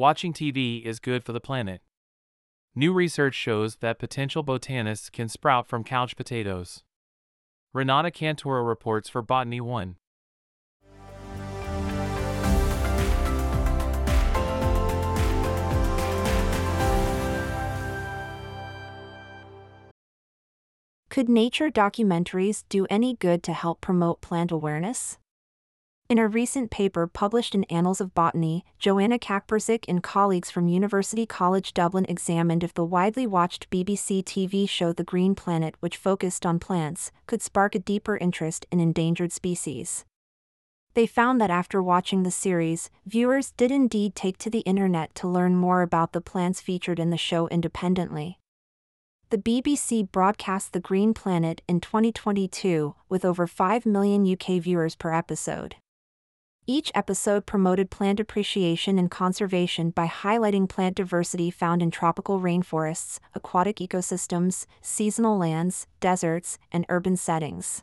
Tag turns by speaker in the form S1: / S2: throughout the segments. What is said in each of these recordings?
S1: Watching TV is good for the planet. New research shows that potential botanists can sprout from couch potatoes. Renata Cantoro reports for Botany One.
S2: Could nature documentaries do any good to help promote plant awareness? In a recent paper published in Annals of Botany, Joanna Kacperczyk and colleagues from University College Dublin examined if the widely watched BBC TV show The Green Planet, which focused on plants, could spark a deeper interest in endangered species. They found that after watching the series, viewers did indeed take to the internet to learn more about the plants featured in the show independently. The BBC broadcast The Green Planet in 2022, with over 5 million UK viewers per episode. Each episode promoted plant appreciation and conservation by highlighting plant diversity found in tropical rainforests, aquatic ecosystems, seasonal lands, deserts, and urban settings.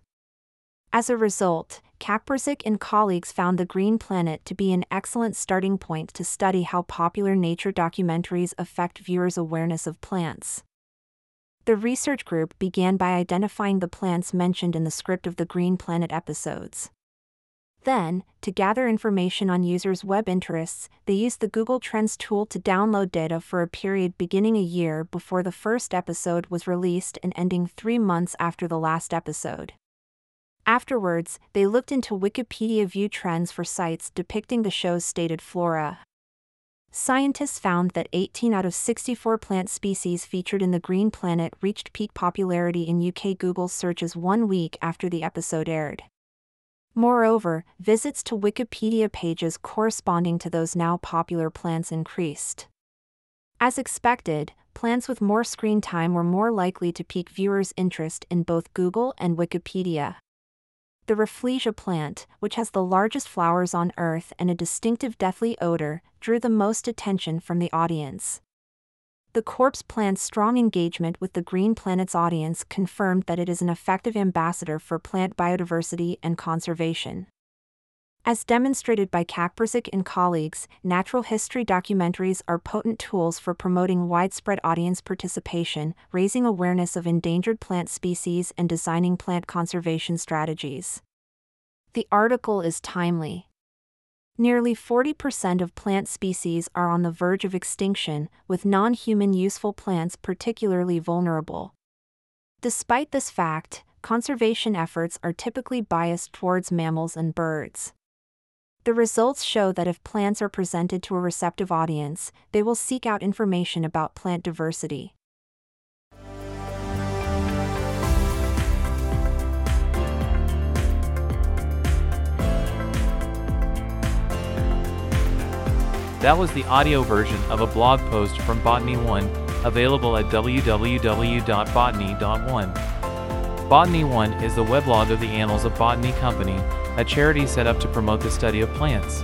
S2: As a result, Kacperczyk and colleagues found The Green Planet to be an excellent starting point to study how popular nature documentaries affect viewers' awareness of plants. The research group began by identifying the plants mentioned in the script of the Green Planet episodes. Then, to gather information on users' web interests, they used the Google Trends tool to download data for a period beginning a year before the first episode was released and ending three months after the last episode. Afterwards, they looked into Wikipedia view trends for sites depicting the show's stated flora. Scientists found that 18 out of 64 plant species featured in the Green Planet reached peak popularity in UK Google searches one week after the episode aired. Moreover, visits to Wikipedia pages corresponding to those now popular plants increased. As expected, plants with more screen time were more likely to pique viewers' interest in both Google and Wikipedia. The Rafflesia plant, which has the largest flowers on Earth and a distinctive deathly odor, drew the most attention from the audience. The corpse plant's strong engagement with the Green Planet's audience confirmed that it is an effective ambassador for plant biodiversity and conservation. As demonstrated by Kacperczyk and colleagues, natural history documentaries are potent tools for promoting widespread audience participation, raising awareness of endangered plant species, and designing plant conservation strategies. The article is timely. Nearly 40% of plant species are on the verge of extinction, with non human useful plants particularly vulnerable. Despite this fact, conservation efforts are typically biased towards mammals and birds. The results show that if plants are presented to a receptive audience, they will seek out information about plant diversity.
S1: That was the audio version of a blog post from Botany One, available at www.botany.one. Botany One is the weblog of the Annals of Botany Company, a charity set up to promote the study of plants.